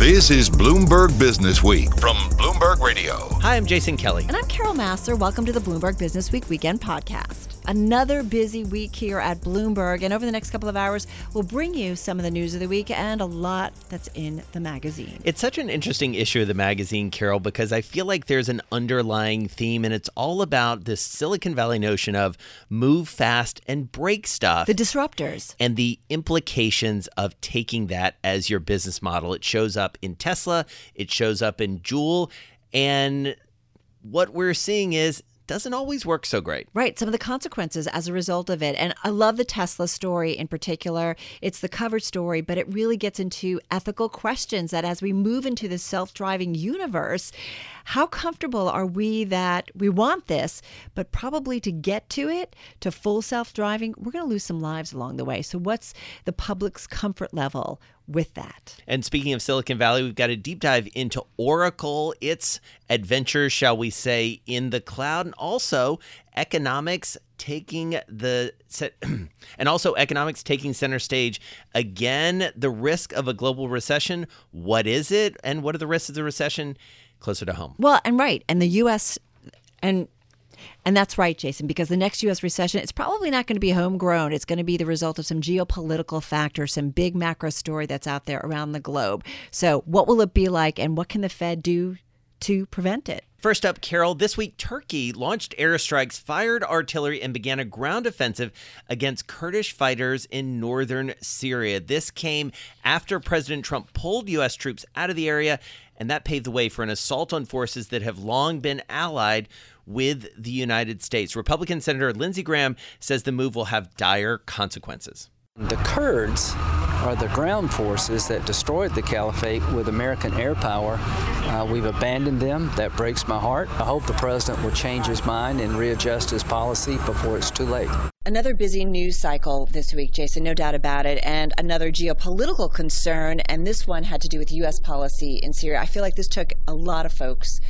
This is Bloomberg Businessweek from Bloomberg Radio. Hi, I'm Jason Kelly. And I'm Carol Massar. Welcome to the Bloomberg Businessweek Weekend Podcast. Another busy week here at Bloomberg. And over the next couple of hours, we'll bring you some of the news of the week and a lot that's in the magazine. It's such an interesting issue of the magazine, Carol, because I feel like there's an underlying theme, and it's all about this Silicon Valley notion of move fast and break stuff. The disruptors. And the implications of taking that as your business model. It shows up in Tesla, it shows up in Juul. And what we're seeing is doesn't always work so great. Right. Some of the consequences as a result of it. And I love the Tesla story in particular. It's the cover story, but it really gets into ethical questions that as we move into the self driving universe, how comfortable are we that we want this, but probably to get to it, to full self driving, we're going to lose some lives along the way. So, what's the public's comfort level with that. And speaking of Silicon Valley, we've got a deep dive into Oracle, its adventures, shall we say, in the cloud, and also economics taking the and also economics taking center stage. Again the risk of a global recession. What is it and what are the risks of the recession? Closer to home. Well and right and the US and and that's right, Jason, because the next U.S. recession, it's probably not going to be homegrown. It's going to be the result of some geopolitical factors, some big macro story that's out there around the globe. So, what will it be like, and what can the Fed do to prevent it? First up, Carol, this week Turkey launched airstrikes, fired artillery, and began a ground offensive against Kurdish fighters in northern Syria. This came after President Trump pulled U.S. troops out of the area, and that paved the way for an assault on forces that have long been allied with the United States. Republican Senator Lindsey Graham says the move will have dire consequences. The Kurds are the ground forces that destroyed the caliphate with American air power. Uh, we've abandoned them. That breaks my heart. I hope the president will change his mind and readjust his policy before it's too late. Another busy news cycle this week, Jason, no doubt about it, and another geopolitical concern, and this one had to do with U.S. policy in Syria. I feel like this took a lot of folks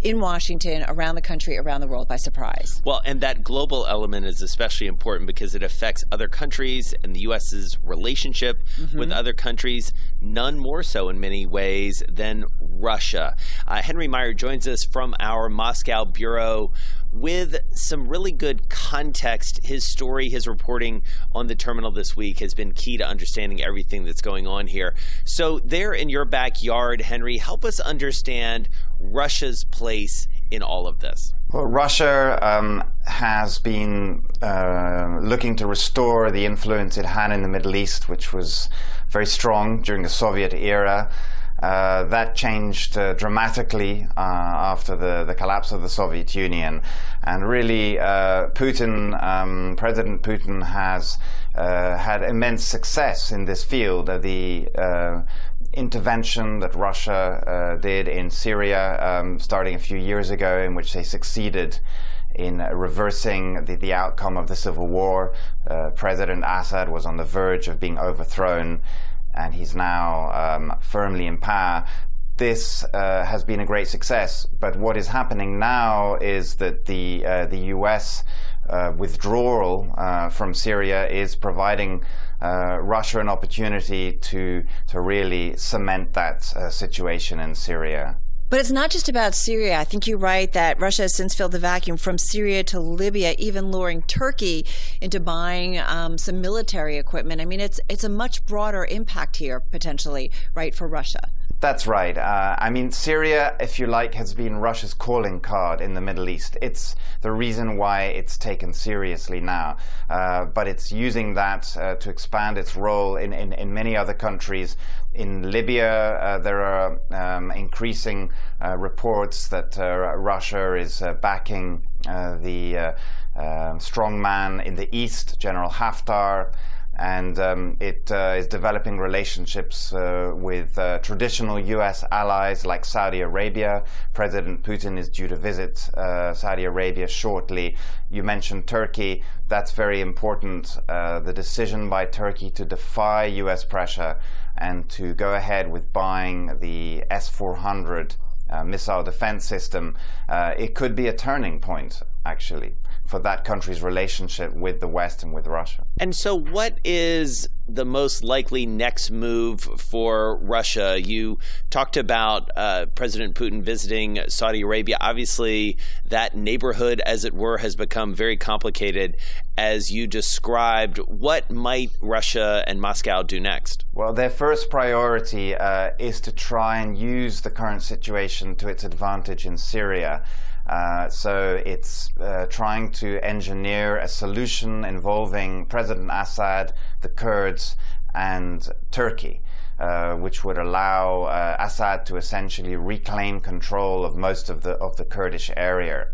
in Washington, around the country, around the world by surprise. Well, and that global element is especially important because it affects other countries and the U.S.'s relationship mm-hmm. with other countries, none more so in many ways than Russia. Uh, Henry Meyer joins us from our Moscow bureau with some really good context. His story, his reporting on the terminal this week has been key to understanding everything that's going on here. So, there in your backyard, Henry, help us understand Russia's place in all of this? Well, Russia um, has been uh, looking to restore the influence it had in the Middle East, which was very strong during the Soviet era. Uh, that changed uh, dramatically uh, after the, the collapse of the Soviet Union. And really, uh, Putin, um, President Putin, has uh, had immense success in this field. the intervention that Russia uh, did in Syria um, starting a few years ago, in which they succeeded in reversing the, the outcome of the civil war. Uh, President Assad was on the verge of being overthrown, and he's now um, firmly in power. This uh, has been a great success, but what is happening now is that the uh, the U.S. Uh, withdrawal from Syria is providing uh, Russia an opportunity to to really cement that uh, situation in Syria. But it's not just about Syria. I think you're right that Russia has since filled the vacuum from Syria to Libya, even luring Turkey into buying um, some military equipment. I mean, it's it's a much broader impact here potentially, right, for Russia. That's right. Uh, I mean, Syria, if you like, has been Russia's calling card in the Middle East. It's the reason why it's taken seriously now. Uh, but it's using that uh, to expand its role in, in, in, many other countries. In Libya, uh, there are um, increasing uh, reports that uh, Russia is backing the um, strong man in the east, General Haftar and um, it uh, is developing relationships uh, with uh, traditional U.S. allies like Saudi Arabia. President Putin is due to visit uh, Saudi Arabia shortly. You mentioned Turkey. That's very important. Uh, the decision by Turkey to defy U.S. pressure and to go ahead with buying the S-400 uh, missile defense system, it could be a turning point, actually for that country's relationship with the West and with Russia. And so, what is the most likely next move for Russia? You talked about uh, President Putin visiting Saudi Arabia. Obviously, that neighborhood, as it were, has become very complicated. As you described, what might Russia and Moscow do next? Well, their first priority uh, is to try and use the current situation to its advantage in Syria. Uh, so it's uh, trying to engineer a solution involving President Assad, the Kurds, and Turkey. Uh, which would allow uh, Assad to essentially reclaim control of most of the of the Kurdish area.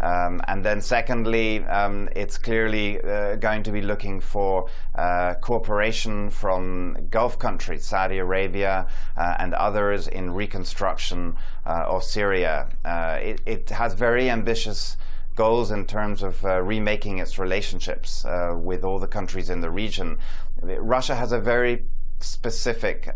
Um, and then, secondly, um, it's clearly uh, going to be looking for uh, cooperation from Gulf countries, Saudi Arabia uh, and others, in reconstruction uh, of Syria. Uh, it, it, has very ambitious goals in terms of uh, remaking its relationships with all the countries in the region. Russia has a very specific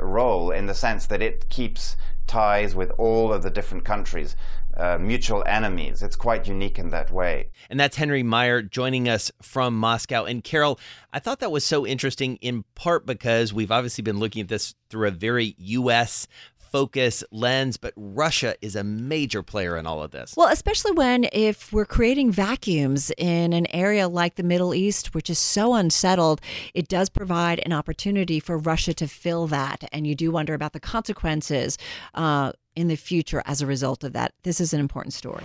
role in the sense that it keeps ties with all of the different countries uh, mutual enemies. It's quite unique in that way. And that's Henry Meyer joining us from Moscow. And Carol, I thought that was so interesting in part because we've obviously been looking at this through a very U.S focus lens, but Russia is a major player in all of this. Well, especially when if we're creating vacuums in an area like the Middle East, which is so unsettled, it does provide an opportunity for Russia to fill that. And you do wonder about the consequences. Uh, in the future as a result of that. This is an important story.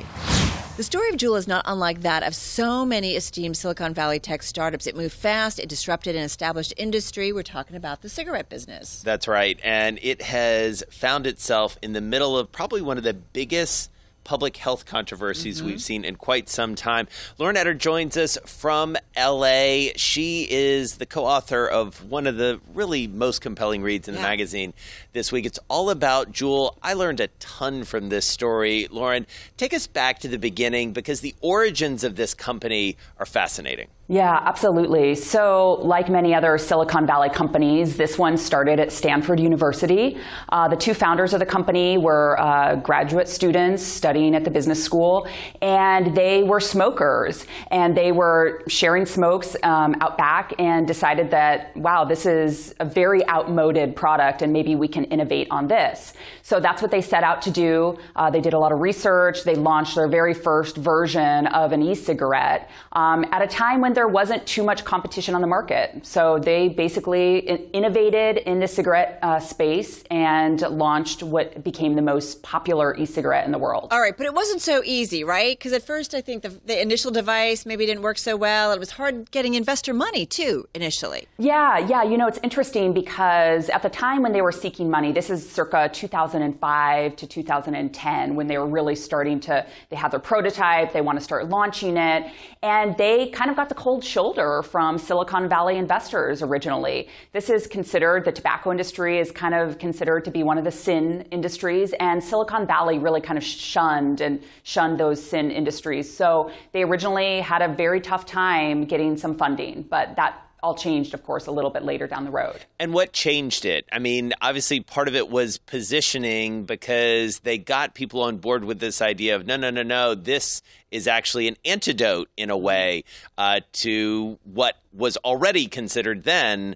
The story of Juul is not unlike that of so many esteemed Silicon Valley tech startups. It moved fast, it disrupted an established industry. We're talking about the cigarette business. That's right. And it has found itself in the middle of probably one of the biggest public health controversies mm-hmm. we've seen in quite some time. Lauren Etter joins us from LA. She is the co author of one of the really most compelling reads in yeah. the magazine this week. It's all about Juul. I learned a ton from this story. Lauren, take us back to the beginning because the origins of this company are fascinating. Yeah, absolutely. So, like many other Silicon Valley companies, this one started at Stanford University. Uh, the two founders of the company were uh, graduate students studying at the business school, and they were smokers. And they were sharing smokes um, out back and decided that, wow, this is a very outmoded product, and maybe we can innovate on this. So, that's what they set out to do. Uh, they did a lot of research. They launched their very first version of an e cigarette um, at a time when there wasn't too much competition on the market. So they basically innovated in the cigarette uh, space and launched what became the most popular e-cigarette in the world. All right, but it wasn't so easy, right? Because at first I think the, the initial device maybe didn't work so well. It was hard getting investor money too initially. Yeah, yeah. You know, it's interesting because at the time when they were seeking money, this is circa 2005 to 2010 when they were really starting to, they had their prototype, they want to start launching it, and they kind of got the cold shoulder from Silicon Valley investors originally. This is considered, the tobacco industry is kind of considered to be one of the sin industries, and Silicon Valley really kind of shunned and shunned those sin industries. So they originally had a very tough time getting some funding, but that all changed, of course, a little bit later down the road. And what changed it? I mean, obviously, part of it was positioning because they got people on board with this idea of no, no, no, no, this is actually an antidote in a way uh, to what was already considered then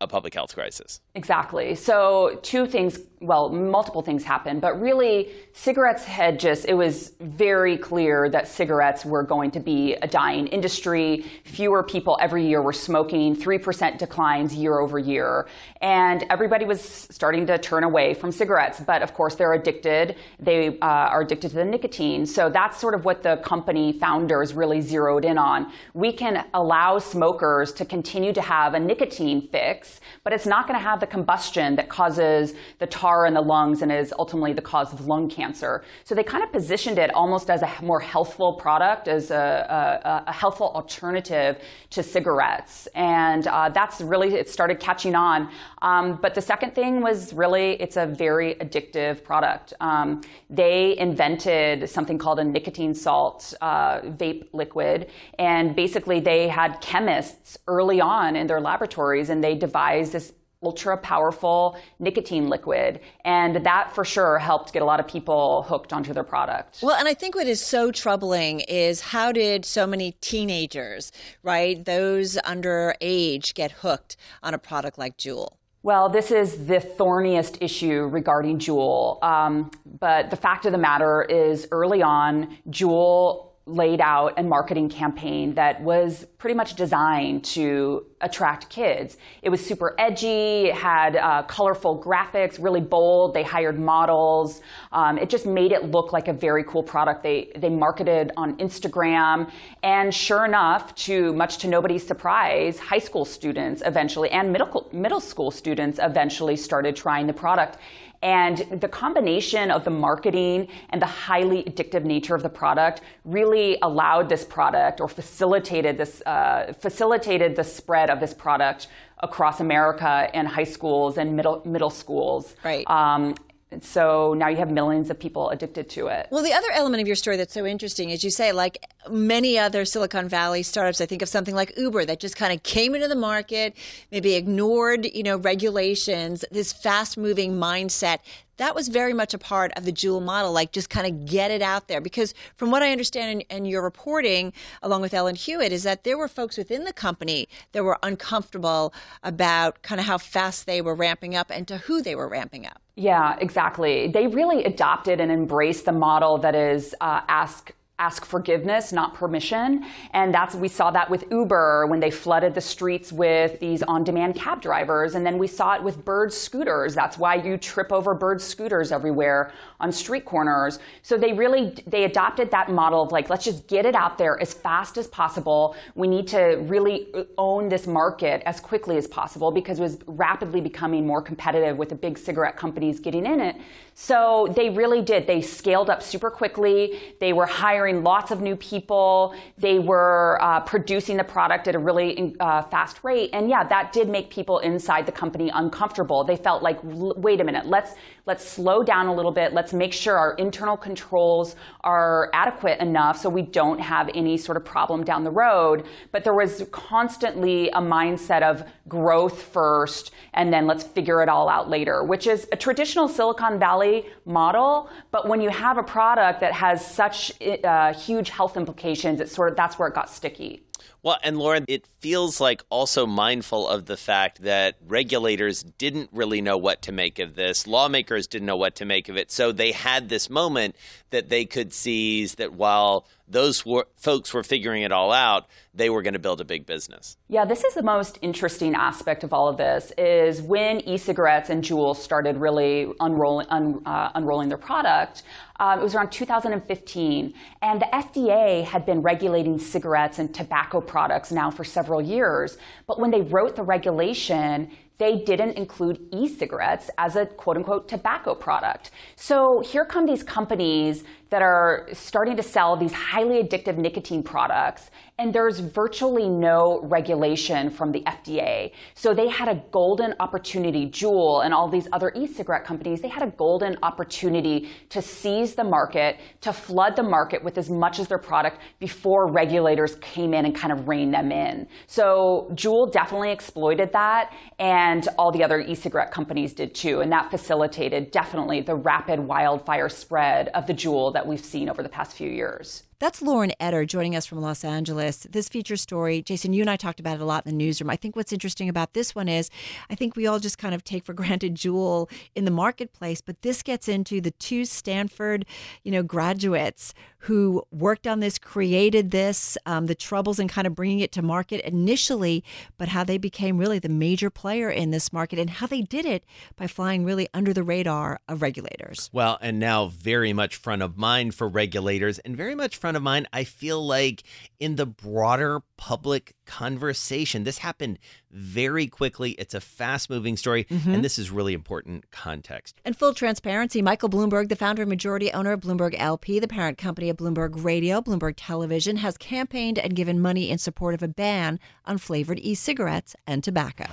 a public health crisis. Exactly. So, two things, well, multiple things happened, but really, cigarettes had just, it was very clear that cigarettes were going to be a dying industry. Fewer people every year were smoking, 3% declines year over year. And everybody was starting to turn away from cigarettes. But of course, they're addicted. They uh, are addicted to the nicotine. So, that's sort of what the company founders really zeroed in on. We can allow smokers to continue to have a nicotine fix but it's not going to have the combustion that causes the tar in the lungs and is ultimately the cause of lung cancer. So they kind of positioned it almost as a more healthful product, as a, a, a healthful alternative to cigarettes. And uh, that's really, it started catching on. Um, but the second thing was really, it's a very addictive product. Um, they invented something called a nicotine salt uh, vape liquid. And basically, they had chemists early on in their laboratories and they devised this ultra powerful nicotine liquid. And that for sure helped get a lot of people hooked onto their product. Well, and I think what is so troubling is how did so many teenagers, right, those under age, get hooked on a product like Juul? Well, this is the thorniest issue regarding Juul. Um, but the fact of the matter is, early on, Juul laid out a marketing campaign that was pretty much designed to attract kids. It was super edgy, it had uh, colorful graphics, really bold. They hired models. Um, it just made it look like a very cool product. They they marketed on Instagram, and sure enough, to much to nobody's surprise, high school students eventually and middle middle school students eventually started trying the product. And the combination of the marketing and the highly addictive nature of the product really allowed this product or facilitated this uh, facilitated the spread of this product across America in high schools and middle middle schools. Right. Um, so now you have millions of people addicted to it. Well, the other element of your story that's so interesting is you say, like many other Silicon Valley startups, I think of something like Uber that just kind of came into the market, maybe ignored, you know, regulations, this fast moving mindset that was very much a part of the Juul model, like just kind of get it out there. Because from what I understand in, your reporting, along with Ellen Huet, is that there were folks within the company that were uncomfortable about kind of how fast they were ramping up and to who they were ramping up. Yeah, exactly. They really adopted and embraced the model that is uh, ask ask forgiveness, not permission. And that's we saw that with Uber when they flooded the streets with these on-demand cab drivers, and then we saw it with Bird scooters. That's why you trip over Bird scooters everywhere on street corners. So they really they adopted that model of like let's just get it out there as fast as possible. We need to really own this market as quickly as possible because it was rapidly becoming more competitive with the big cigarette companies getting in it. So they really did. They scaled up super quickly. They were hiring lots of new people. They were uh, producing the product at a really uh, fast rate. And yeah, that did make people inside the company uncomfortable. They felt like, wait a minute, let's let's slow down a little bit. Let's make sure our internal controls are adequate enough so we don't have any sort of problem down the road. But there was constantly a mindset of growth first, and then let's figure it all out later, which is a traditional Silicon Valley Valley model. But when you have a product that has such uh, huge health implications, it's sort of that's where it got sticky. Well, and Lauren, it feels like also mindful of the fact that regulators didn't really know what to make of this. Lawmakers didn't know what to make of it. So they had this moment that they could seize that while those were, folks were figuring it all out, they were going to build a big business. Yeah, this is the most interesting aspect of all of this is when e-cigarettes and Juul started really unrolling, un, uh, unrolling their product. Um, it was around 2015, and the FDA had been regulating cigarettes and tobacco products now for several years. But when they wrote the regulation, they didn't include e cigarettes as a quote unquote tobacco product. So here come these companies that are starting to sell these highly addictive nicotine products, and there's virtually no regulation from the FDA. So they had a golden opportunity, Juul and all these other e cigarette companies, they had a golden opportunity to seize the market, to flood the market with as much as their product before regulators came in and kind of reined them in. So Juul definitely exploited that, and all the other e cigarette companies did too, and that facilitated definitely the rapid wildfire spread of the Juul that that we've seen over the past few years. That's Lauren Etter joining us from Los Angeles. This feature story, Jason, you and I talked about it a lot in the newsroom. I think what's interesting about this one is I think we all just kind of take for granted Juul in the marketplace, but this gets into the two Stanford, you know, graduates who worked on this, created this, um, the troubles in kind of bringing it to market initially, but how they became really the major player in this market and how they did it by flying really under the radar of regulators. Well, and now very much front of mind for regulators and very much front of mind, I feel like in the broader public conversation. This happened very quickly. It's a fast moving story, mm-hmm. and this is really important context. And full transparency Michael Bloomberg, the founder and majority owner of Bloomberg LP, the parent company of Bloomberg Radio, Bloomberg Television, has campaigned and given money in support of a ban on flavored e cigarettes and tobacco.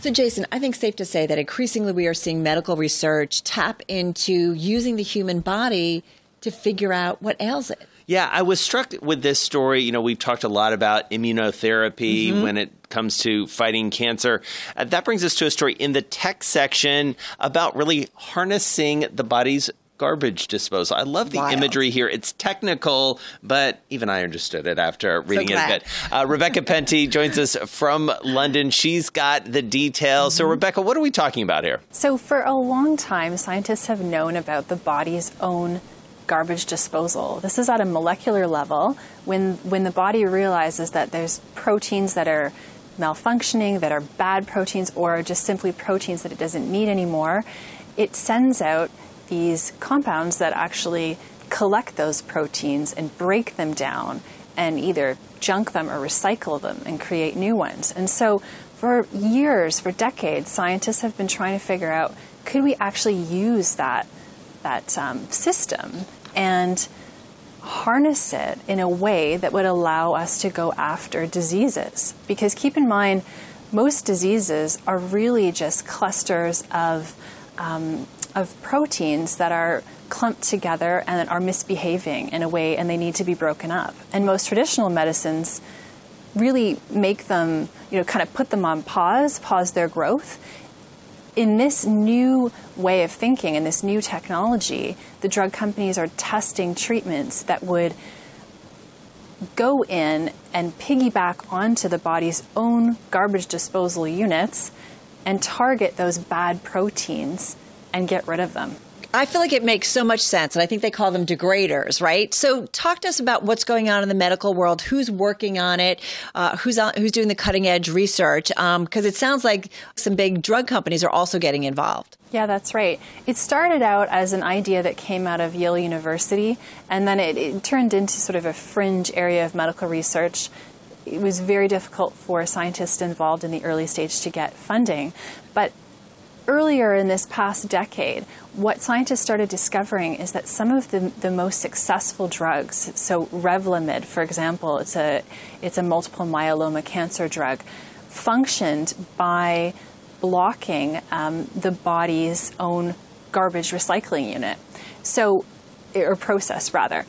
So, Jason, I think safe to say that increasingly we are seeing medical research tap into using the human body to figure out what ails it. Yeah, I was struck with this story. You know, we've talked a lot about immunotherapy mm-hmm. when it comes to fighting cancer. Uh, that brings us to a story in the tech section about really harnessing the body's garbage disposal. I love the Wild. imagery here. It's technical, but even I understood it after reading so it a bit. Uh, Rebecca Penty joins us from London. She's got the details. Mm-hmm. So, Rebecca, what are we talking about here? So, for a long time, scientists have known about the body's own garbage disposal. This is at a molecular level. When when the body realizes that there's proteins that are malfunctioning, that are bad proteins, or just simply proteins that it doesn't need anymore, it sends out these compounds that actually collect those proteins and break them down and either junk them or recycle them and create new ones. And so, for years, for decades, scientists have been trying to figure out could we actually use that that um, system and harness it in a way that would allow us to go after diseases. Because keep in mind, most diseases are really just clusters of um, of proteins that are clumped together and are misbehaving in a way and they need to be broken up. And most traditional medicines really make them, you know, kind of put them on pause, pause their growth. In this new way of thinking and this new technology, the drug companies are testing treatments that would go in and piggyback onto the body's own garbage disposal units and target those bad proteins and get rid of them. I feel like it makes so much sense, and I think they call them degraders, right? So, talk to us about what's going on in the medical world. Who's working on it? Uh, who's on, who's doing the cutting edge research? Because um, it sounds like some big drug companies are also getting involved. Yeah, that's right. It started out as an idea that came out of Yale University, and then it, it turned into sort of a fringe area of medical research it was very difficult for scientists involved in the early stage to get funding. But earlier in this past decade, what scientists started discovering is that some of the, the most successful drugs, so Revlimid, for example, it's a, it's a multiple myeloma cancer drug, functioned by blocking um, the body's own garbage recycling unit. So, or process rather.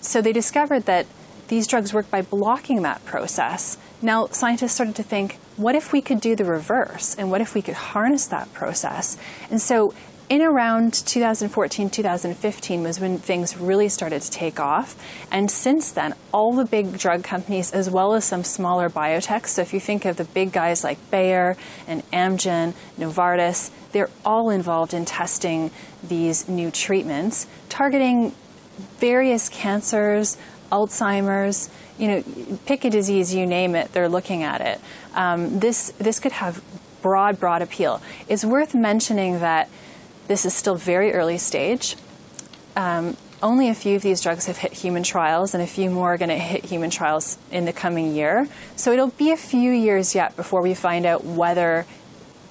So they discovered that these drugs work by blocking that process. Now, scientists started to think, what if we could do the reverse? And what if we could harness that process? And so, in around 2014, 2015 was when things really started to take off. And since then, all the big drug companies, as well as some smaller biotechs, so if you think of the big guys like Bayer and Amgen, Novartis, they're all involved in testing these new treatments targeting various cancers, Alzheimer's, you know, pick a disease, you name it, they're looking at it. Um, this this could have broad, broad appeal. It's worth mentioning that this is still very early stage. Um, only a few of these drugs have hit human trials, and a few more are going to hit human trials in the coming year. So it'll be a few years yet before we find out whether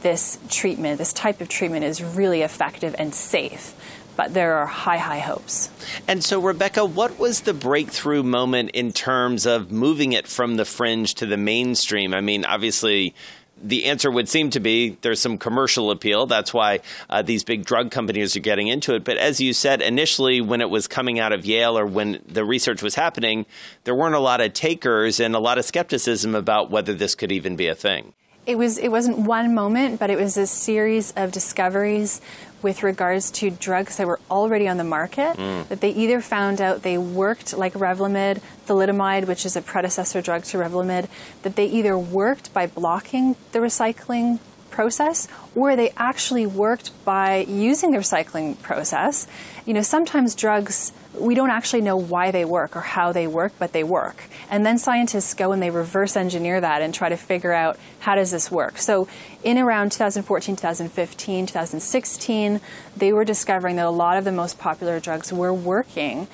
this treatment, this type of treatment, is really effective and safe but there are high, high hopes. And so, Rebecca, what was the breakthrough moment in terms of moving it from the fringe to the mainstream? I mean, obviously, the answer would seem to be there's some commercial appeal. That's why uh, these big drug companies are getting into it. But as you said, initially, when it was coming out of Yale or when the research was happening, there weren't a lot of takers and a lot of skepticism about whether this could even be a thing. It was it wasn't one moment, but it was a series of discoveries with regards to drugs that were already on the market mm. that they either found out they worked like Revlimid, thalidomide, which is a predecessor drug to Revlimid, that they either worked by blocking the recycling process or they actually worked by using the recycling process. You know, sometimes drugs we don't actually know why they work or how they work, but they work. And then scientists go and they reverse engineer that and try to figure out how does this work. So in around 2014, 2015, 2016, they were discovering that a lot of the most popular drugs were working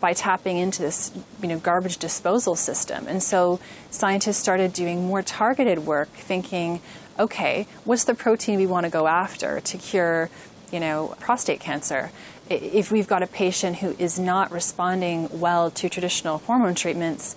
by tapping into this you know garbage disposal system. And so scientists started doing more targeted work thinking, okay, what's the protein we want to go after to cure, you know, prostate cancer? If we've got a patient who is not responding well to traditional hormone treatments,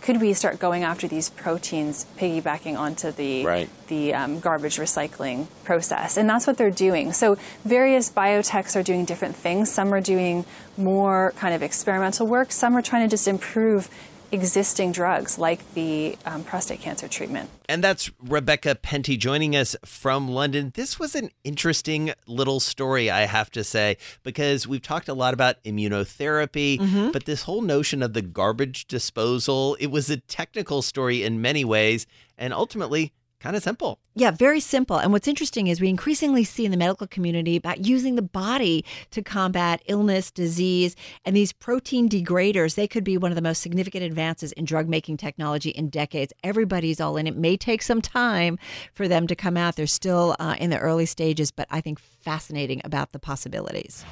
could we start going after these proteins, piggybacking onto the right. the um, garbage recycling process? And that's what they're doing. So various biotechs are doing different things. Some are doing more kind of experimental work. Some are trying to just improve existing drugs like the um, prostate cancer treatment. And that's Rebecca Penty joining us from London. This was an interesting little story, I have to say, because we've talked a lot about immunotherapy, mm-hmm. but this whole notion of the garbage disposal, it was a technical story in many ways. And ultimately, kind of simple. Yeah, very simple. And what's interesting is we increasingly see in the medical community about using the body to combat illness, disease, and these protein degraders. They could be one of the most significant advances in drug making technology in decades. Everybody's all in. It may take some time for them to come out. They're still uh, in the early stages, but I think fascinating about the possibilities.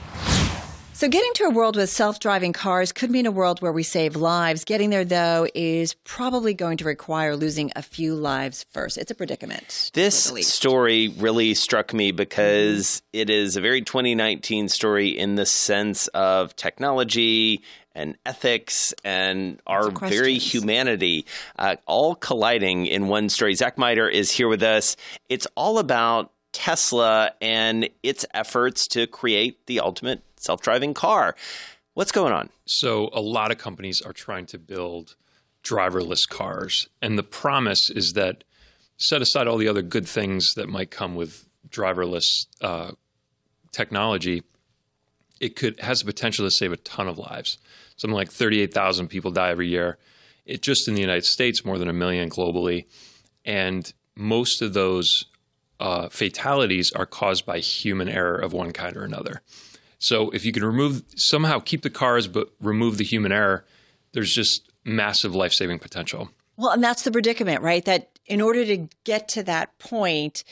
So, getting to a world with self driving cars could mean a world where we save lives. Getting there, though, is probably going to require losing a few lives first. It's a predicament. This story really struck me because it is a very 2019 story in the sense of technology and ethics and our very humanity uh, all colliding in one story. Zach Mider is here with us. It's all about Tesla and its efforts to create the ultimate self driving car. What's going on? So, a lot of companies are trying to build driverless cars. And the promise is that set aside all the other good things that might come with driverless uh, technology, it could has the potential to save a ton of lives. Something like 38,000 people die every year. It just in the United States, more than a million globally. And most of those uh, fatalities are caused by human error of one kind or another. So if you can remove somehow keep the cars but remove the human error, there's just massive life saving potential. Well, and that's the predicament, right? That in order to get to that point,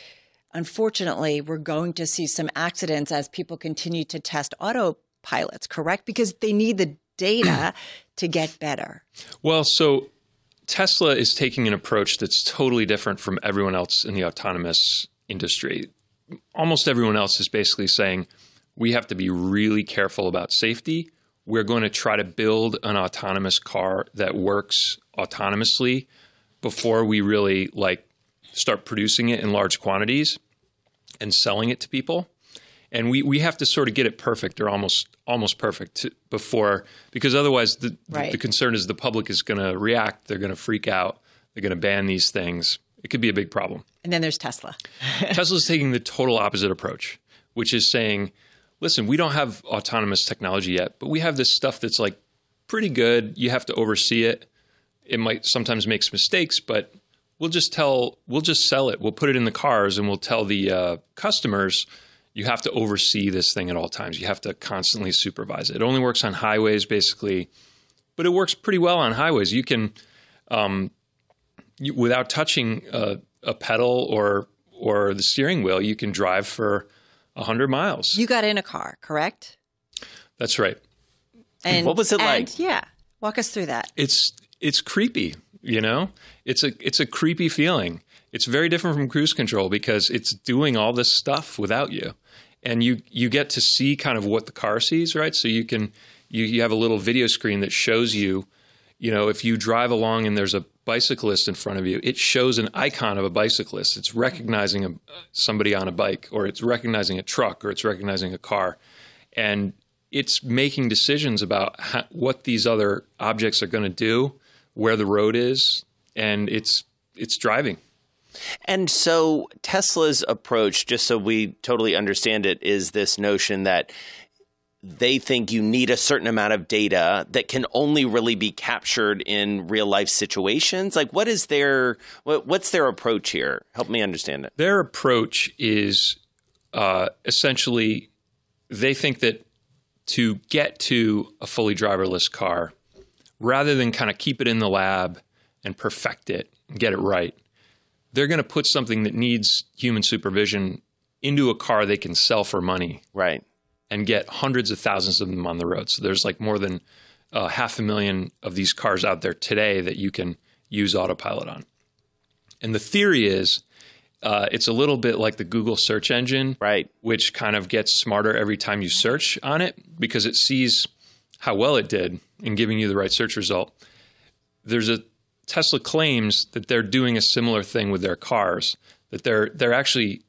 unfortunately, we're going to see some accidents as people continue to test autopilots, correct? Because they need the data to get better. Well, so Tesla is taking an approach that's totally different from everyone else in the autonomous industry. Almost everyone else is basically saying, we have to be really careful about safety. We're going to try to build an autonomous car that works autonomously before we really like start producing it in large quantities and selling it to people. And we, we have to sort of get it perfect or almost almost perfect to, before because otherwise the, right. the, the concern is the public is going to react, they're going to freak out, they're going to ban these things. It could be a big problem. And then there's Tesla. Tesla's taking the total opposite approach, which is saying listen, we don't have autonomous technology yet, but we have this stuff that's like pretty good. You have to oversee it. It might sometimes makes mistakes, but we'll just tell, we'll just sell it. We'll put it in the cars and we'll tell the uh, customers, you have to oversee this thing at all times. You have to constantly supervise it. It only works on highways, basically, but it works pretty well on highways. You can, um, you, without touching a, a pedal or or the steering wheel, you can drive for 100 miles. You got in a car, correct? That's right. And what was it like? yeah, walk us through that. It's it's creepy, you know? It's a it's a creepy feeling. It's very different from cruise control because it's doing all this stuff without you. And you you get to see kind of what the car sees, right? So you can you, you have a little video screen that shows you, you know, if you drive along and there's a bicyclist in front of you, it shows an icon of a bicyclist. It's recognizing a, somebody on a bike, or it's recognizing a truck, or it's recognizing a car. And it's making decisions about how, what these other objects are going to do, where the road is, and it's it's driving. And so Tesla's approach, just so we totally understand it, is this notion that they think you need a certain amount of data that can only really be captured in real life situations? Like what is their what, what's their approach here? Help me understand it. Their approach is uh, essentially they think that to get to a fully driverless car rather than kind of keep it in the lab and perfect it and get it right they're going to put something that needs human supervision into a car they can sell for money. Right and get hundreds of thousands of them on the road. So there's like more than uh, half a million of these cars out there today that you can use autopilot on. And the theory is uh, it's a little bit like the Google search engine, right? Which kind of gets smarter every time you search on it because it sees how well it did in giving you the right search result. There's a Tesla claims that they're doing a similar thing with their cars, that they're they're actually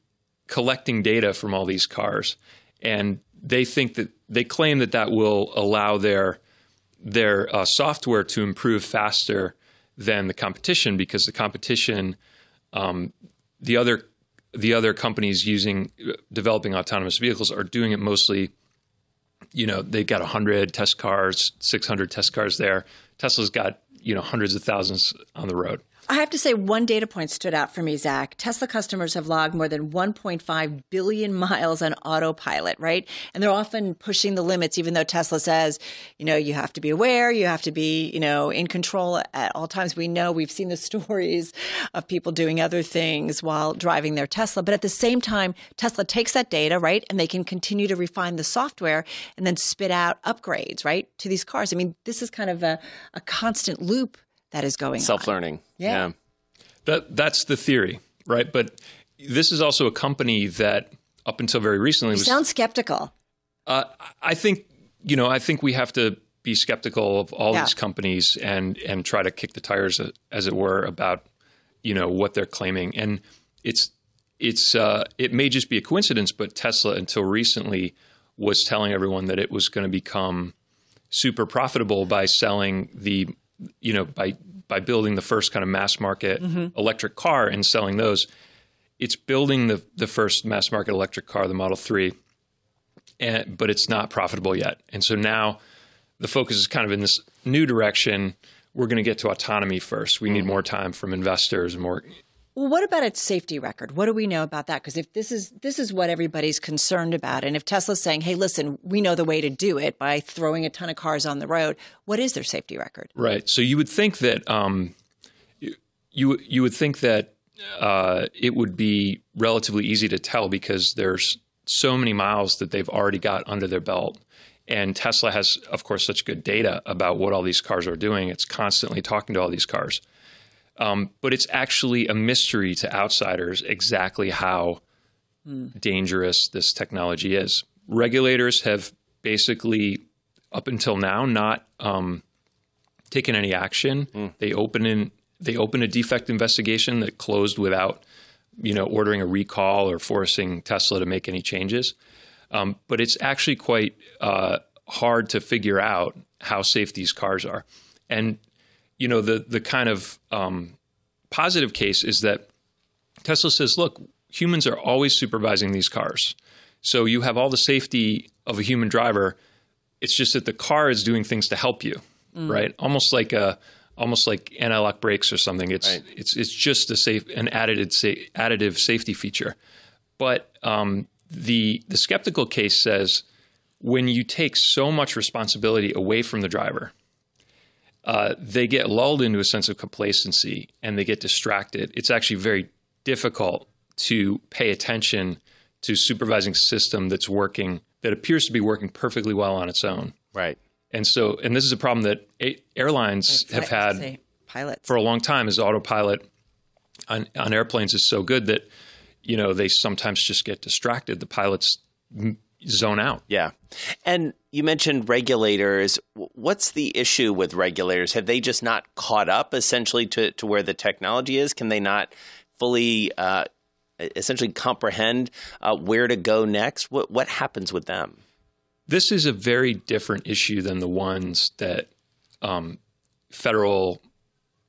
collecting data from all these cars, and they think that they claim that that will allow their their uh, software to improve faster than the competition because the competition, um, the other the other companies using developing autonomous vehicles are doing it mostly. You know, they've got 100 test cars, 600 test cars there. Tesla's got you know hundreds of thousands on the road. I have to say, one data point stood out for me, Zach. Tesla customers have logged more than 1.5 billion miles on autopilot, right? And they're often pushing the limits, even though Tesla says, you know, you have to be aware, you have to be, you know, in control at all times. We know we've seen the stories of people doing other things while driving their Tesla. But at the same time, Tesla takes that data, right? And they can continue to refine the software and then spit out upgrades, right, to these cars. I mean, this is kind of a, a constant loop that is going Self learning. Yeah. yeah. That that's the theory, right? But this is also a company that up until very recently You was sound skeptical. uh, I think you know, I think we have to be skeptical of all Yeah. these companies and and try to kick the tires, uh, as it were, about you know what they're claiming. And it's it's uh, it may just be a coincidence, but Tesla until recently was telling everyone that it was going to become super profitable by selling the you know by by building the first kind of mass market mm-hmm. electric car and selling those. It's building the the first mass market electric car, the Model Three and, but it's not profitable yet. And so now the focus is kind of in this new direction. We're going to get to autonomy first. We need mm. more time from investors more. Well, what about its safety record? What do we know about that? Because if this is this is what everybody's concerned about, and if Tesla's saying, "Hey, listen, we know the way to do it by throwing a ton of cars on the road," what is their safety record? Right. So you would think that um, you you would think that uh, it would be relatively easy to tell because there's so many miles that they've already got under their belt. And Tesla has, of course, such good data about what all these cars are doing. It's constantly talking to all these cars. Um, but it's actually a mystery to outsiders exactly how dangerous this technology is. Regulators have basically, up until now, not um, taken any action. They open in they opened a defect investigation that closed without, you know, ordering a recall or forcing Tesla to make any changes. Um, but it's actually quite uh, hard to figure out how safe these cars are. And you know, the the kind of um, positive case is that Tesla says, look, humans are always supervising these cars. So you have all the safety of a human driver. It's just that the car is doing things to help you, right? Almost like a almost like anti-lock brakes or something. It's Right. it's it's just a safe an additive sa- additive safety feature. But um, the the skeptical case says when you take so much responsibility away from the driver, uh, they get lulled into a sense of complacency and they get distracted. It's actually very difficult to pay attention to supervising system that's working that appears to be working perfectly well on its own. Right. And so, and this is a problem that a- airlines have had Say, pilots. for a long time is autopilot on, on airplanes is so good that you know they sometimes just get distracted the pilots m- zone out Yeah. And you mentioned regulators. What's the issue with regulators? Have they just not caught up essentially to, to where the technology is? Can they not fully uh, essentially comprehend uh, where to go next? What, what happens with them? this is a very different issue than the ones that um, federal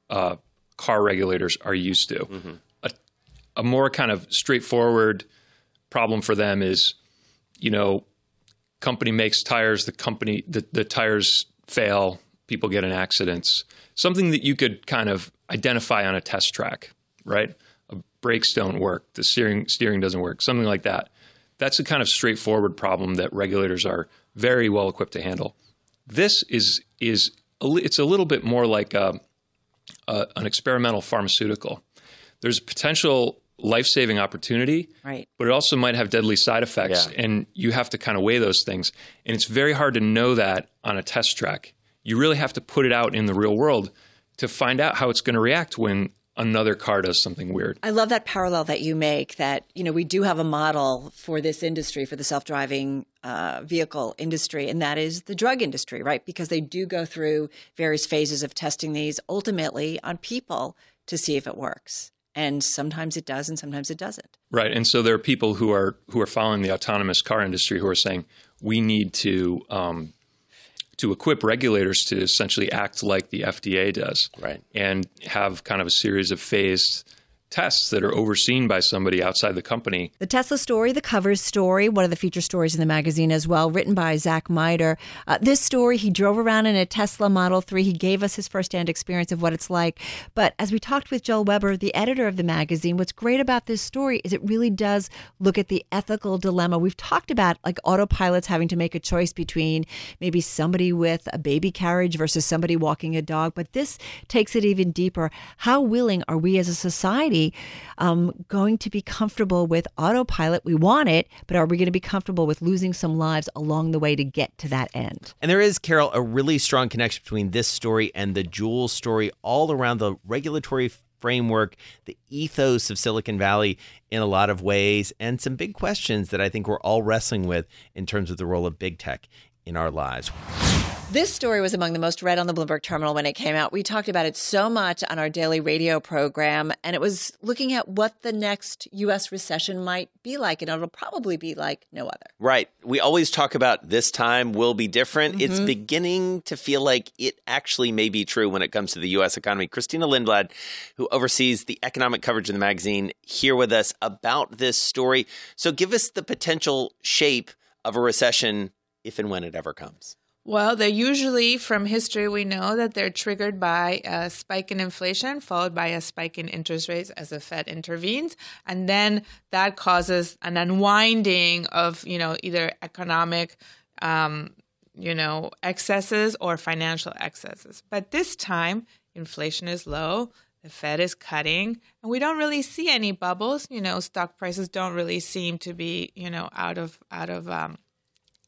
uh, car regulators are used to. A, a more kind of straightforward problem for them is, you know, company makes tires, the company the, the tires fail, people get in accidents. Something that you could kind of identify on a test track, right? Uh, brakes don't work, the steering steering doesn't work, something like that. That's a kind of straightforward problem that regulators are very well equipped to handle. This is is a it's a little bit more like a, a, an experimental pharmaceutical. There's potential life saving opportunity, Right. but it also might have deadly side effects, Yeah. and you have to kind of weigh those things. And it's very hard to know that on a test track. You really have to put it out in the real world to find out how it's going to react when another car does something weird. I love that parallel that you make that, you know, we do have a model for this industry, for the self driving uh, vehicle industry, and that is the drug industry, right? Because they do go through various phases of testing these ultimately on people to see if it works. And sometimes it does, and sometimes it doesn't. Right, and so there are people who are who are following the autonomous car industry who are saying we need to um, to equip regulators to essentially act like the FDA does, Right. and have kind of a series of phased tests that are overseen by somebody outside the company. The Tesla story, the covers story, one of the feature stories in the magazine as well, written by Zach Mider. Uh, this story, he drove around in a Tesla Model 3. He gave us his firsthand experience of what it's like. But as we talked with Joel Weber, the editor of the magazine, what's great about this story is it really does look at the ethical dilemma. We've talked about like autopilots having to make a choice between maybe somebody with a baby carriage versus somebody walking a dog. But this takes it even deeper. How willing are we as a society um, going to be comfortable with autopilot? We want it, but are we going to be comfortable with losing some lives along the way to get to that end? And there is, Carol, a really strong connection between this story and the Juul story all around the regulatory framework, the ethos of Silicon Valley in a lot of ways, and some big questions that I think we're all wrestling with in terms of the role of big tech in our lives. This story was among the most read on the Bloomberg terminal when it came out. We talked about it so much on our daily radio program, and it was looking at what the next U.S. recession might be like, and it'll probably be like no other. Right. We always talk about this time will be different. It's mm-hmm. beginning to feel like it actually may be true when it comes to the U.S. economy. Cristina Lindblad, who oversees the economic coverage of the magazine, here with us about this story. So give us the potential shape of a recession if and when it ever comes. Well, they're usually, from history, we know that they're triggered by a spike in inflation, followed by a spike in interest rates as the Fed intervenes. And then that causes an unwinding of, you know, either economic, um, you know, excesses or financial excesses. But this time, inflation is low. The Fed is cutting, and we don't really see any bubbles. You know, stock prices don't really seem to be, you know, out of out of um,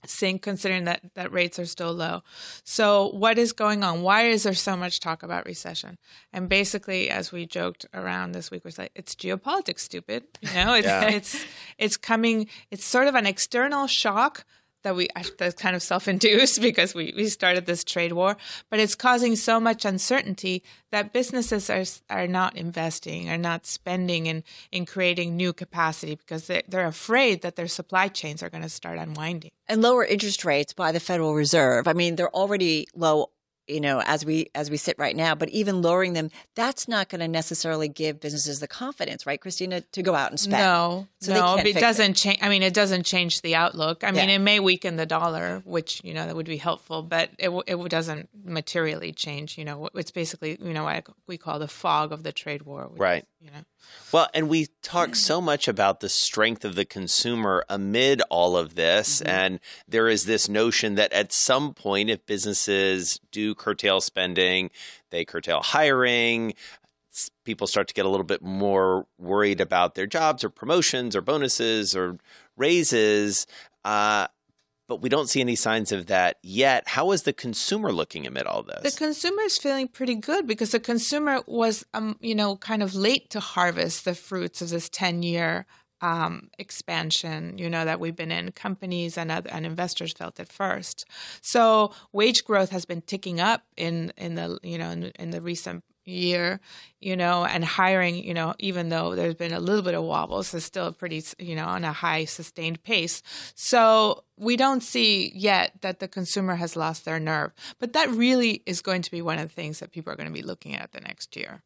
sync considering that that rates are still low. So what is going on? Why is there so much talk about recession? And basically as we joked around this week was like it's geopolitics stupid. You know, it's Yeah. it's it's coming it's sort of an external shock that we that's kind of self-induced because we, we started this trade war, but it's causing so much uncertainty that businesses are are not investing, are not spending in in creating new capacity because they, they're afraid that their supply chains are going to start unwinding. And lower interest rates by the Federal Reserve. I mean, they're already low. You know, as we as we sit right now, but even lowering them, that's not going to necessarily give businesses the confidence, right, Christina, to go out and spend. No, So they no, can't it doesn't change. I mean, it doesn't change the outlook. I mean, it may weaken the dollar, which you know that would be helpful, but it w- it doesn't materially change. You know, it's basically you know what we call the fog of the trade war. which Right. You know. Well, and we talk so much about the strength of the consumer amid all of this. And there is this notion that at some point, if businesses do curtail spending, they curtail hiring, people start to get a little bit more worried about their jobs or promotions or bonuses or raises. Uh, but we don't see any signs of that yet. How is the consumer looking amid all this? The consumer is feeling pretty good because the consumer was, um, you know, kind of late to harvest the fruits of this ten-year um, expansion, you know, that we've been in. Companies and other, and investors felt it first. So wage growth has been ticking up in in the you know in, in the recent year, you know, and hiring, you know, even though there's been a little bit of wobbles, is still pretty, you know, on a high sustained pace. So we don't see yet that the consumer has lost their nerve, but that really is going to be one of the things that people are going to be looking at the next year.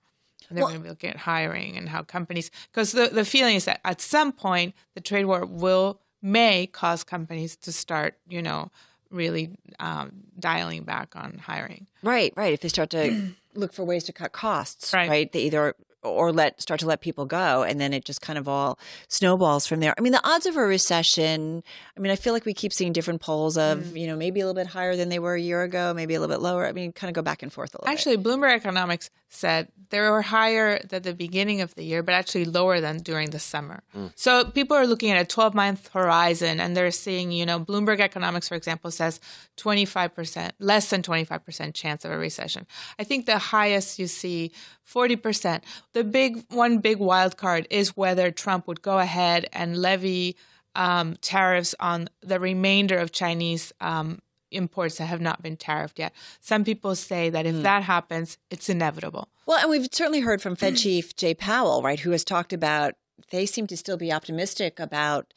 And they're Well- going to be looking at hiring and how companies, because the, the feeling is that at some point the trade war will may cause companies to start, you know, really um, dialing back on hiring. Right, right. If they start to look for ways to cut costs, right. Right. They either or let start to let people go, and then it just kind of all snowballs from there. I mean, the odds of a recession. I mean, I feel like we keep seeing different polls of Mm. you know maybe a little bit higher than they were a year ago, maybe a little bit lower. I mean, kind of go back and forth a little. bit. Actually, Bloomberg Economics said they were higher at the beginning of the year, but actually lower than during the summer. So people are looking at a 12 month horizon and they're seeing, you know, Bloomberg Economics, for example, says 25%, less than 25% chance of a recession. I think the highest you see 40%. The big one big wild card is whether Trump would go ahead and levy um, tariffs on the remainder of Chinese um, imports that have not been tariffed yet. Some people say that if mm. that happens, it's inevitable. Well, and we've certainly heard from Fed Chief Jay Powell, right, who has talked about they seem to still be optimistic about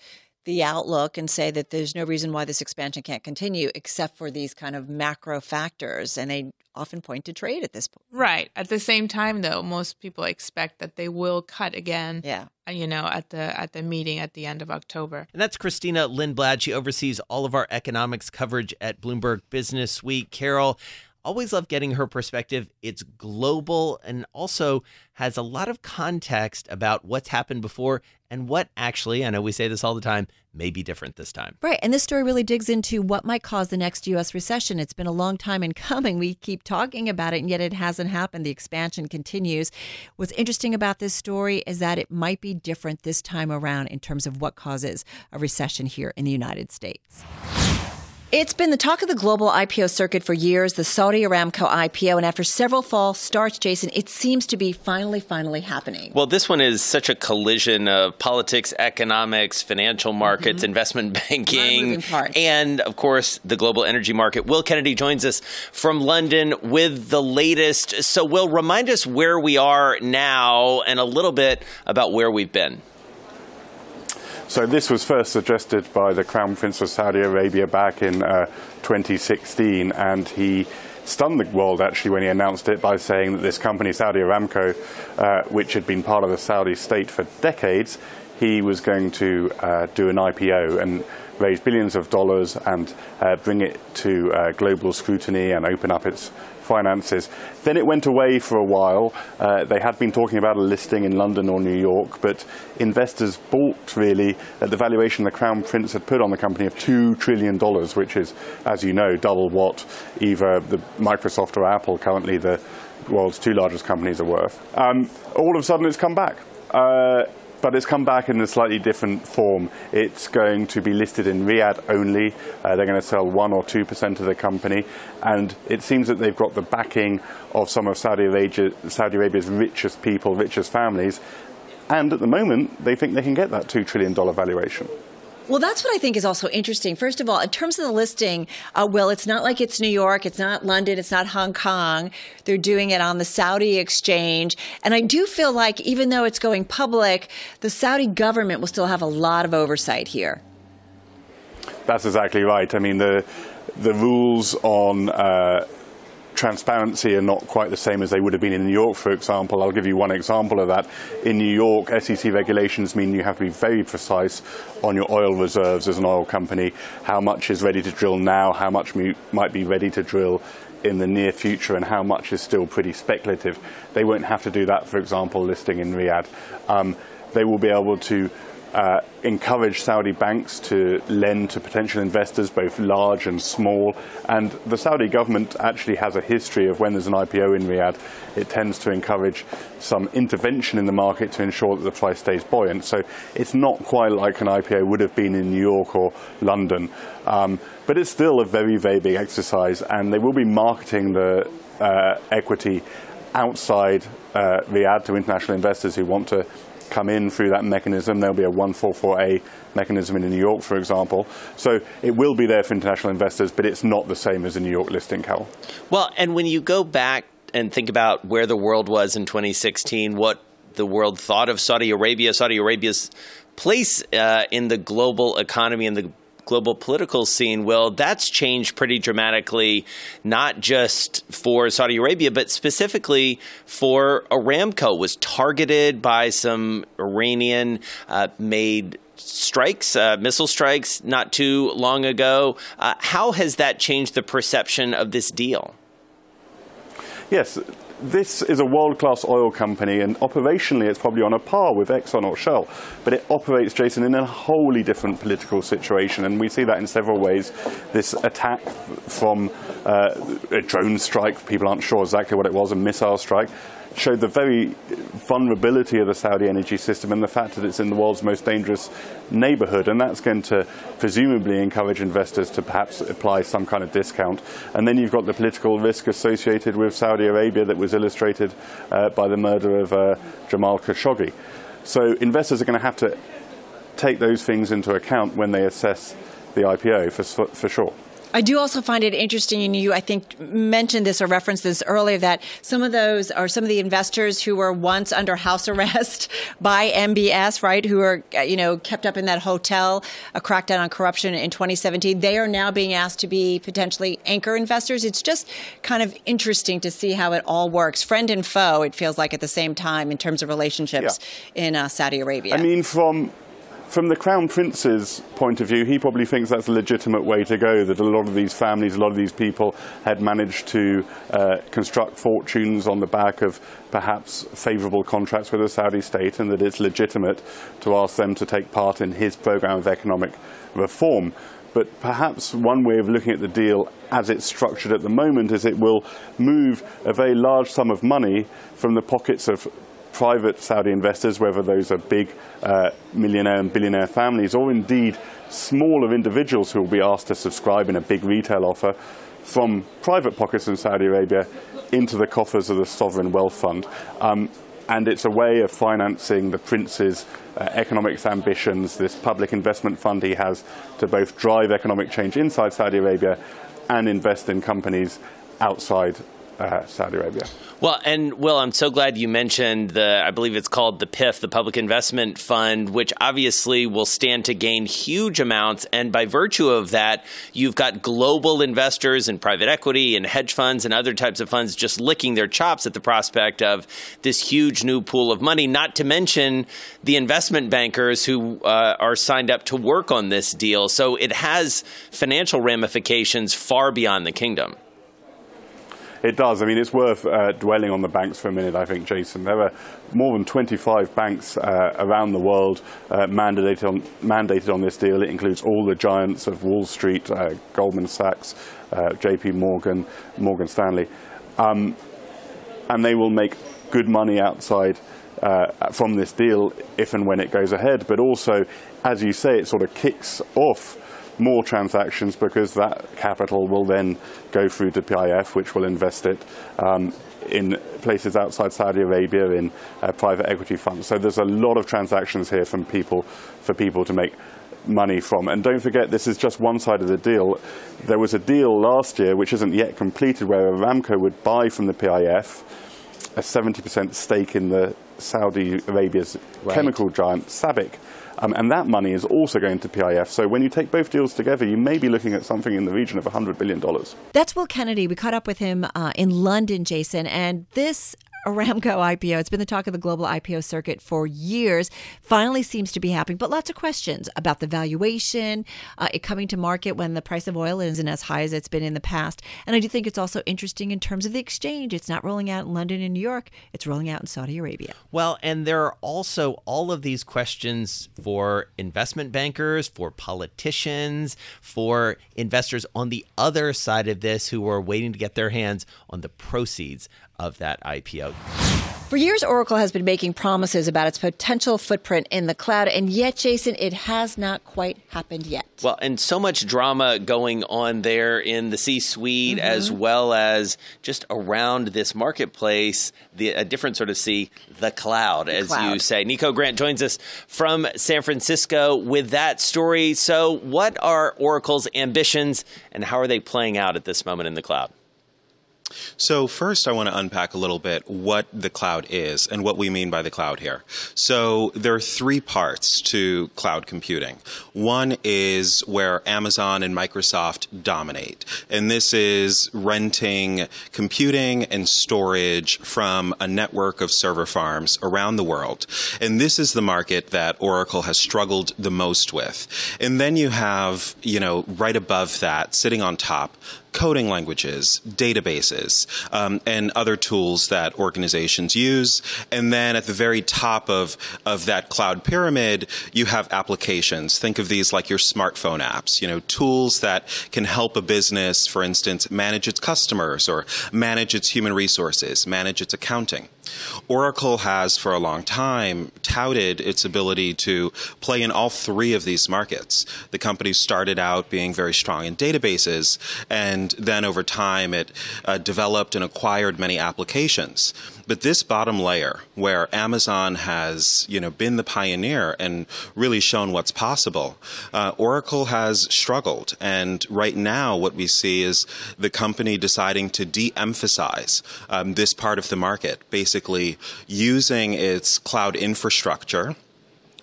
the outlook and say that there's no reason why this expansion can't continue except for these kind of macro factors and they often point to trade at this point. Right. At the same time though, most people expect that they will cut again. Yeah. Uh, you know, at the at the meeting at the end of October. And that's Cristina Lindblad. She oversees all of our economics coverage at Bloomberg Businessweek. Carol, always love getting her perspective. It's global and also has a lot of context about what's happened before and what actually, I know we say this all the time, may be different this time. Right. And this story really digs into what might cause the next U.S. recession. It's been a long time in coming. We keep talking about it, and yet it hasn't happened. The expansion continues. What's interesting about this story is that it might be different this time around in terms of what causes a recession here in the United States. It's been the talk of the global IPO circuit for years, the Saudi Aramco IPO, and after several false starts, Jason, it seems to be finally, finally happening. Well, this one is such a collision of politics, economics, financial markets, mm-hmm. investment banking, and of course, the global energy market. Will Kennedy joins us from London with the latest. So, Will, remind us where we are now and a little bit about where we've been. So this was first suggested by the Crown Prince of Saudi Arabia back in uh, 2016, and he stunned the world actually when he announced it by saying that this company, Saudi Aramco, uh, which had been part of the Saudi state for decades, he was going to uh, do an IPO and raise billions of dollars and uh, bring it to uh, global scrutiny and open up its finances. Then it went away for a while. Uh, they had been talking about a listing in London or New York, but investors bought really at the valuation the Crown Prince had put on the company of $2 trillion, which is, as you know, double what either the Microsoft or Apple, currently the world's two largest companies, are worth. Um, all of a sudden, it's come back. Uh, but it's come back in a slightly different form. It's going to be listed in Riyadh only. Uh, they're going to sell 1 or 2% of the company. And it seems that they've got the backing of some of Saudi, Arabia, Saudi Arabia's richest people, richest families. And at the moment, they think they can get that $2 trillion valuation. Well, that's what I think is also interesting. First of all, in terms of the listing, uh, it's not like it's New York, it's not London, it's not Hong Kong. They're doing it on the Saudi exchange. And I do feel like even though it's going public, the Saudi government will still have a lot of oversight here. That's exactly right. I mean, the the rules on uh, transparency are not quite the same as they would have been in New York, for example. I'll give you one example of that. In New York, SEC regulations mean you have to be very precise on your oil reserves as an oil company, how much is ready to drill now, how much might be ready to drill in the near future, and how much is still pretty speculative. They won't have to do that, for example, listing in Riyadh. Um, they will be able to uh, encourage Saudi banks to lend to potential investors, both large and small. And the Saudi government actually has a history of when there's an IPO in Riyadh, it tends to encourage some intervention in the market to ensure that the price stays buoyant. So it's not quite like an IPO would have been in New York or London. Um, but it's still a very, very big exercise, and they will be marketing the uh, equity outside uh, Riyadh to international investors who want to come in through that mechanism. There'll be a 144A mechanism in New York, for example. So it will be there for international investors, but it's not the same as a New York listing, Cal. Well, and when you go back and think about where the world was in 2016, what the world thought of Saudi Arabia, Saudi Arabia's place uh, in the global economy and the global political scene, Will, that's changed pretty dramatically, not just for Saudi Arabia, but specifically for Aramco. was targeted by some Iranian uh, made strikes, uh, missile strikes, not too long ago. Uh, how has that changed the perception of this deal? Yes, this is a world-class oil company, and operationally it's probably on a par with Exxon or Shell. But it operates, Jason, in a wholly different political situation, and we see that in several ways. This attack from uh, a drone strike, people aren't sure exactly what it was, a missile strike, showed the very vulnerability of the Saudi energy system and the fact that it's in the world's most dangerous neighborhood. And that's going to presumably encourage investors to perhaps apply some kind of discount. And then you've got the political risk associated with Saudi Arabia that was illustrated uh, by the murder of uh, Jamal Khashoggi. So investors are going to have to take those things into account when they assess the IPO for, for sure. I do also find it interesting, and you, I think, mentioned this or referenced this earlier, that some of those are some of the investors who were once under house arrest by MBS, right, who are, you know, kept up in that hotel, a crackdown on corruption in 2017. They are now being asked to be potentially anchor investors. It's just kind of interesting to see how it all works. Friend and foe, it feels like at the same time in terms of relationships yeah. in uh, Saudi Arabia. I mean, from from the Crown Prince's point of view, he probably thinks that's a legitimate way to go, that a lot of these families, a lot of these people had managed to uh, construct fortunes on the back of perhaps favourable contracts with the Saudi state, and that it's legitimate to ask them to take part in his programme of economic reform. But perhaps one way of looking at the deal as it's structured at the moment is it will move a very large sum of money from the pockets of private Saudi investors, whether those are big uh, millionaire and billionaire families or indeed smaller individuals who will be asked to subscribe in a big retail offer from private pockets in Saudi Arabia into the coffers of the sovereign wealth fund. Um, and it's a way of financing the prince's uh, economic ambitions, this public investment fund he has to both drive economic change inside Saudi Arabia and invest in companies outside uh, Saudi Arabia. Well, and Will, I'm so glad you mentioned the, I believe it's called the PIF, the Public Investment Fund, which obviously will stand to gain huge amounts. And by virtue of that, you've got global investors and private equity and hedge funds and other types of funds just licking their chops at the prospect of this huge new pool of money, not to mention the investment bankers who uh, are signed up to work on this deal. So it has financial ramifications far beyond the kingdom. It does. I mean, it's worth uh, dwelling on the banks for a minute, I think, Jason. There are more than 25 banks uh, around the world uh, mandated, on, mandated on this deal. It includes all the giants of Wall Street, uh, Goldman Sachs, uh, JP Morgan, Morgan Stanley. Um, and they will make good money outside uh, from this deal if and when it goes ahead. But also, as you say, it sort of kicks off more transactions because that capital will then go through to PIF, which will invest it um, in places outside Saudi Arabia in uh, private equity funds. So there's a lot of transactions here from people for people to make money from. And don't forget, this is just one side of the deal. There was a deal last year, which isn't yet completed, where Aramco would buy from the PIF a 70% stake in the Saudi Arabia's right. chemical giant SABIC. Um, and that money is also going to PIF. So when you take both deals together, you may be looking at something in the region of $100 billion. That's Will Kennedy. We caught up with him uh, in London, Jason. And this Aramco IPO. It's been the talk of the global IPO circuit for years. Finally seems to be happening, but lots of questions about the valuation, uh, it coming to market when the price of oil isn't as high as it's been in the past. And I do think it's also interesting in terms of the exchange. It's not rolling out in London and New York, it's rolling out in Saudi Arabia. Well, and there are also all of these questions for investment bankers, for politicians, for investors on the other side of this who are waiting to get their hands on the proceeds of that IPO. For years, Oracle has been making promises about its potential footprint in the cloud, and yet, Jason, it has not quite happened yet. Well, and so much drama going on there in the C suite, mm-hmm. as well as just around this marketplace, the, a different sort of C, the cloud, the as cloud. you say. Nico Grant joins us from San Francisco with that story. So, what are Oracle's ambitions, and how are they playing out at this moment in the cloud? So first I want to unpack a little bit what the cloud is and what we mean by the cloud here. So there are three parts to cloud computing. One is where Amazon and Microsoft dominate. And this is renting computing and storage from a network of server farms around the world. And this is the market that Oracle has struggled the most with. And then you have, you know, right above that, sitting on top, coding languages, databases, um, and other tools that organizations use. And then at the very top of, of that cloud pyramid, you have applications. Think of these like your smartphone apps, you know, tools that can help a business, for instance, manage its customers or manage its human resources, manage its accounting. Oracle has for a long time touted its ability to play in all three of these markets. The company started out being very strong in databases, and then over time it uh, developed and acquired many applications. But this bottom layer, where Amazon has you know been the pioneer and really shown what's possible, uh, Oracle has struggled. And right now, what we see is the company deciding to de-emphasize um, this part of the market, basically using its cloud infrastructure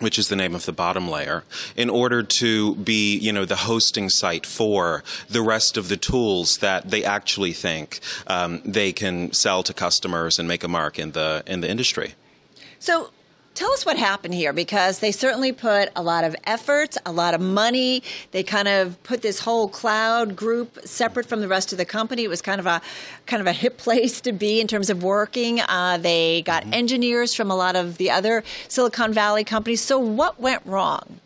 which is the name of the bottom layer, in order to be, you know, the hosting site for the rest of the tools that they actually think um, they can sell to customers and make a mark in the in the industry. So Tell us what happened here because they certainly put a lot of effort, a lot of money. They kind of put this whole cloud group separate from the rest of the company. It was kind of a kind of a hip place to be in terms of working. Uh, they got mm-hmm. engineers from a lot of the other Silicon Valley companies. So what went wrong?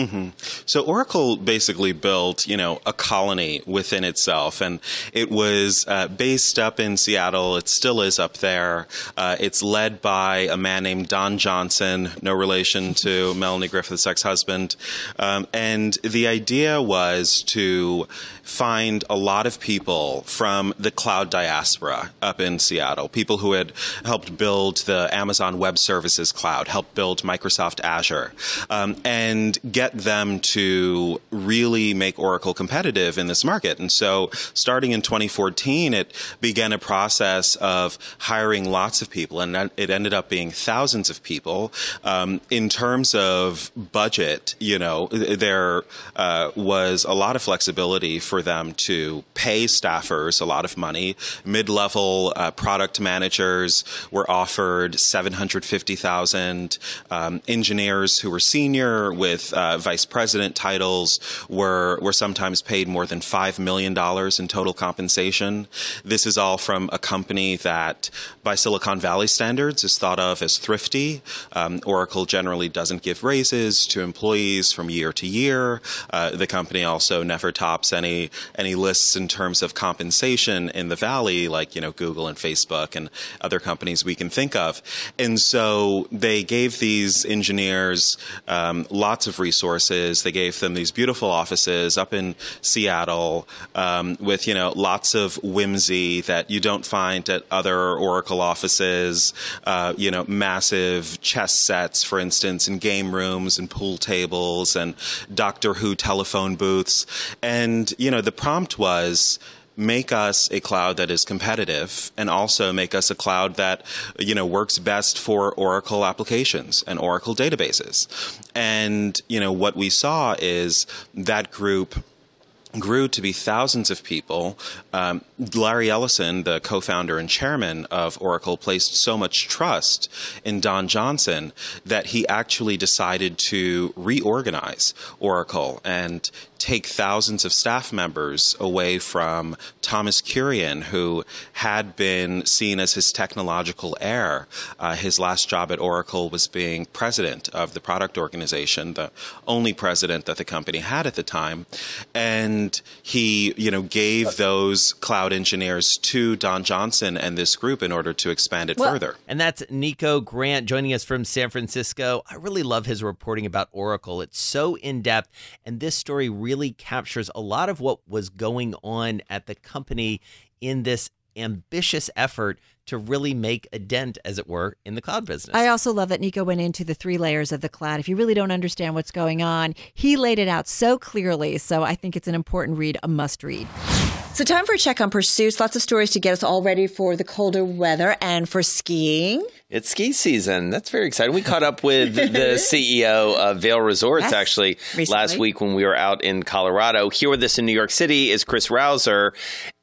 Mm-hmm. So Oracle basically built, you know, a colony within itself, and it was uh, based up in Seattle. It still is up there. Uh, it's led by a man named Don Johnson, no relation to Melanie Griffith's ex-husband. Um, and the idea was to find a lot of people from the cloud diaspora up in Seattle, people who had helped build the Amazon Web Services cloud, helped build Microsoft Azure, um, and get them to really make Oracle competitive in this market. And so, starting in 2014, it began a process of hiring lots of people, and it ended up being thousands of people. Um, in terms of budget, you know, there uh, was a lot of flexibility for for them to pay staffers a lot of money. Mid level uh, product managers were offered 750,000. Um, engineers who were senior with uh, vice president titles were, were sometimes paid more than $5 million in total compensation. This is all from a company that, by Silicon Valley standards, is thought of as thrifty. Um, Oracle generally doesn't give raises to employees from year to year. Uh, the company also never tops any any lists in terms of compensation in the valley, like you know Google and Facebook and other companies we can think of. And so they gave these engineers um, lots of resources. They gave them these beautiful offices up in Seattle um, with you know lots of whimsy that you don't find at other Oracle offices. Uh, you know, massive chess sets, for instance, and game rooms and pool tables and Doctor Who telephone booths. And you know know, the prompt was make us a cloud that is competitive and also make us a cloud that you know works best for oracle applications and oracle databases and you know what we saw is that group grew to be thousands of people. Um, Larry Ellison, the co founder and chairman of Oracle, placed so much trust in Don Johnson that he actually decided to reorganize Oracle and take thousands of staff members away from Thomas Kurian, who had been seen as his technological heir. Uh, his last job at Oracle was being president of the product organization, the only president that the company had at the time. And he, you know, gave those cloud engineers to Don Johnson and this group in order to expand it well, further. And that's Nico Grant joining us from San Francisco. I really love his reporting about Oracle. It's so in depth, and this story really really captures a lot of what was going on at the company in this ambitious effort to really make a dent, as it were, in the cloud business. I also love that Nico went into the three layers of the cloud. If you really don't understand what's going on, he laid it out so clearly. So I think it's an important read, a must read. So, time for a check on pursuits. Lots of stories to get us all ready for the colder weather and for skiing. It's ski season. That's very exciting. We caught up with the CEO of Vail Resorts yes, actually recently. last week when we were out in Colorado. Here with us in New York City is Chris Rovzar.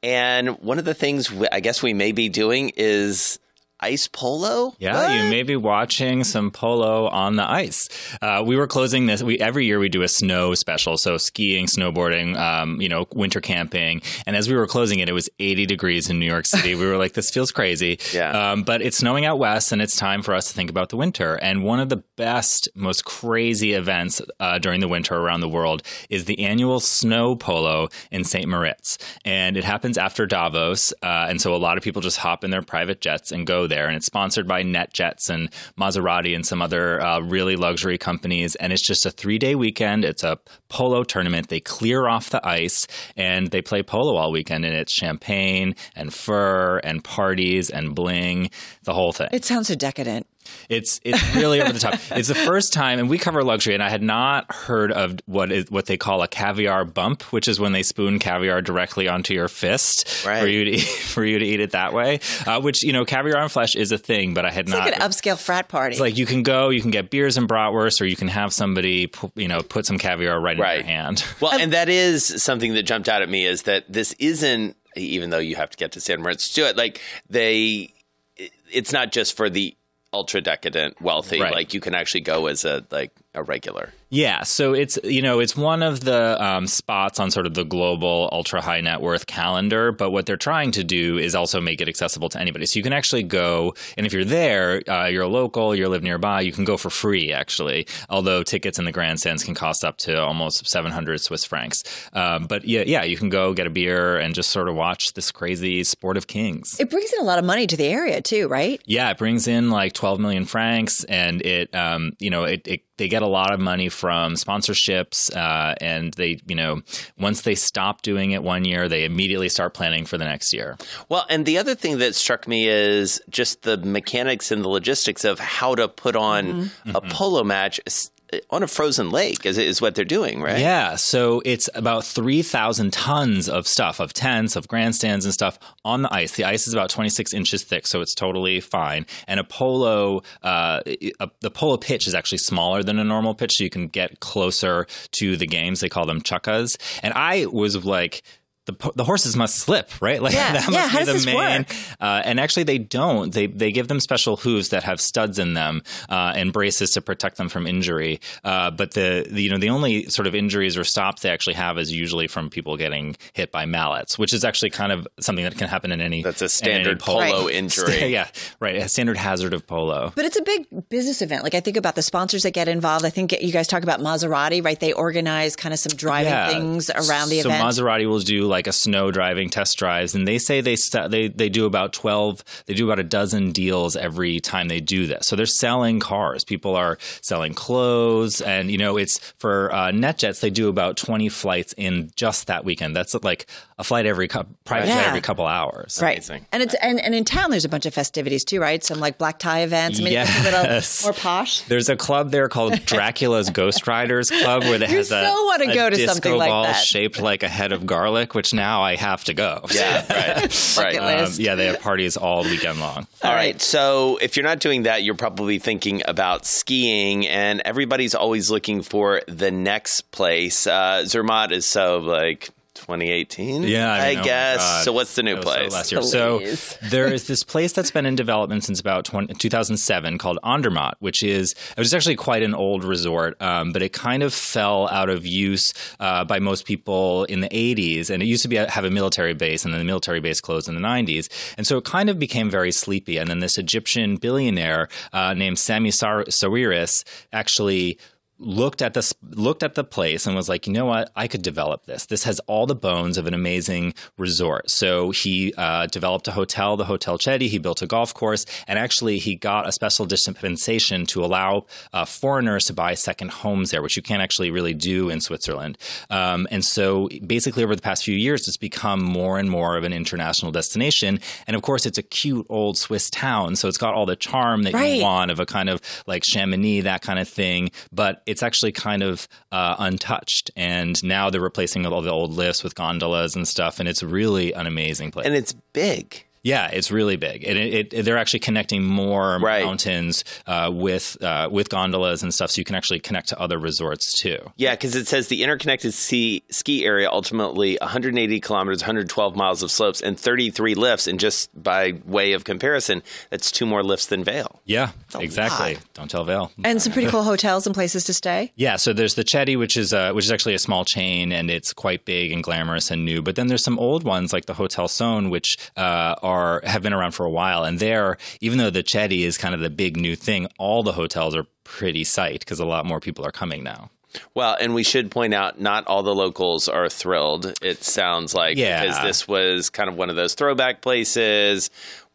And one of the things I guess we may be doing is ice polo. Yeah, What? you may be watching some polo on the ice. Uh, we were closing this. We every year we do a snow special, so skiing, snowboarding, um, you know, winter camping. And as we were closing it, it was 80 degrees in New York City. we were like, this feels crazy. Yeah. Um, but it's snowing out west, and it's time for us to think about the winter. And one of the best, most crazy events uh, during the winter around the world is the annual snow polo in St. Moritz, and it happens after Davos. Uh, and so a lot of people just hop in their private jets and go there. And it's sponsored by NetJets and Maserati and some other uh, really luxury companies. And it's just a three day weekend. It's a polo tournament. They clear off the ice and they play polo all weekend. And it's champagne and fur and parties and bling, the whole thing. It sounds so decadent. It's it's really over the top. It's the first time, and we cover luxury, and I had not heard of what is what they call a caviar bump, which is when they spoon caviar directly onto your fist for you to eat, for you to eat it that way. Uh, which you know, caviar on flesh is a thing, but I had It's not. like an upscale frat party. it's like you can go, you can get beers and bratwurst, or you can have somebody, you know, put some caviar right, in your hand. Well, and that is something that jumped out at me is that this isn't, even though you have to get to San Moritz to do it, like they, it's not just for the ultra decadent wealthy. Right. Like you can actually go as a like a regular. Yeah, so it's you know it's one of the um, spots on sort of the global ultra high net worth calendar. But what they're trying to do is also make it accessible to anybody. So you can actually go, and if you're there, uh, you're a local, you live nearby, you can go for free actually. Although tickets in the grandstands can cost up to almost 700 Swiss francs. Um, but yeah, yeah, you can go get a beer and just sort of watch this crazy sport of kings. it brings in a lot of money to the area too, right? Yeah, it brings in like 12 million francs, and it, um, you know, it, it they get a lot of money from sponsorships, uh, and they, you know, once they stop doing it one year, they immediately start planning for the next year. Well, and the other thing that struck me is just the mechanics and the logistics of how to put on a polo match on a frozen lake is, is what they're doing, right? Yeah, so it's about 3,000 tons of stuff, of tents, of grandstands and stuff on the ice. The ice is about 26 inches thick, so it's totally fine. And a polo, uh, a, the polo pitch is actually smaller than a normal pitch, so you can get closer to the games. They call them chukkas. And I was like, the, the horses must slip, right? Like Yeah, that must yeah, be how does the main. work? Uh, and actually, they don't. They they give them special hooves that have studs in them uh, and braces to protect them from injury. Uh, but the, the you know the only sort of injuries or stops they actually have is usually from people getting hit by mallets, which is actually kind of something that can happen in any. That's a standard polo Right. injury. yeah, right. A standard hazard of polo. But it's a big business event. Like I think about the sponsors that get involved. I think you guys talk about Maserati, right? They organize kind of some driving Yeah. things around the so event. So Maserati will do like a snow driving test drives, and they say they st- they they do about twelve, they do about a dozen deals every time they do this. So they're selling cars. People are selling clothes, and you know it's for uh, NetJets. They do about twenty flights in just that weekend. That's like a flight every cou- private Yeah. every couple hours. Right. Amazing. And it's and, and in town there's a bunch of festivities too, right? Some like black tie events. I mean it's a Yes. little more posh. There's a club there called Dracula's Ghost Riders Club where they You has a, wanna a go to disco something like ball that. shaped like a head of garlic, which now I have to go. Yeah, right. right. Um, yeah, they have parties all weekend long. All right. So if you're not doing that, you're probably thinking about skiing, and everybody's always looking for the next place. Uh, Zermatt is so like 2018. Yeah, I, I, know. guess. God. So what's the new That so place? last year. So there is this place that's been in development since about 20, 2007 called Andermatt, which is it was actually quite an old resort, um, but it kind of fell out of use uh, by most people in the 80s, and it used to be have a military base, and then the military base closed in the 90s, and so it kind of became very sleepy. And then this Egyptian billionaire uh, named Sami Sar- Sawiris actually looked at this looked at the place and was like, you know what, I could develop this. This has all the bones of an amazing resort. So he uh, developed a hotel, the Hotel Chedi. He built a golf course, and actually he got a special dispensation to allow uh, foreigners to buy second homes there, which you can't actually really do in Switzerland. Um, and so basically, over the past few years, it's become more and more of an international destination. And of course, it's a cute old Swiss town, so it's got all the charm that Right. you want of a kind of like Chamonix, that kind of thing. But it's actually kind of uh, untouched. And now they're replacing all the old lifts with gondolas and stuff. And it's really an amazing place. and it's big. Yeah, it's really big, and it, it, they're actually connecting more Right. mountains uh, with uh, with gondolas and stuff, so you can actually connect to other resorts too. Yeah, because it says the interconnected ski, ski area ultimately 180 kilometers, 112 miles of slopes, and 33 lifts. And just by way of comparison, that's two more lifts than Vail. Yeah, a exactly. lot. Don't tell Vail. And some pretty cool hotels and places to stay. Yeah, so there's the Chedi, which is uh, which is actually a small chain, and it's quite big and glamorous and new. But then there's some old ones like the Hotel Sohn, which uh, are have been around for a while. And there, even though the Chedi is kind of the big new thing, all the hotels are pretty sight because a lot more people are coming now. Well, and we should point out not all the locals are thrilled. It sounds like Yeah. because this was kind of one of those throwback places,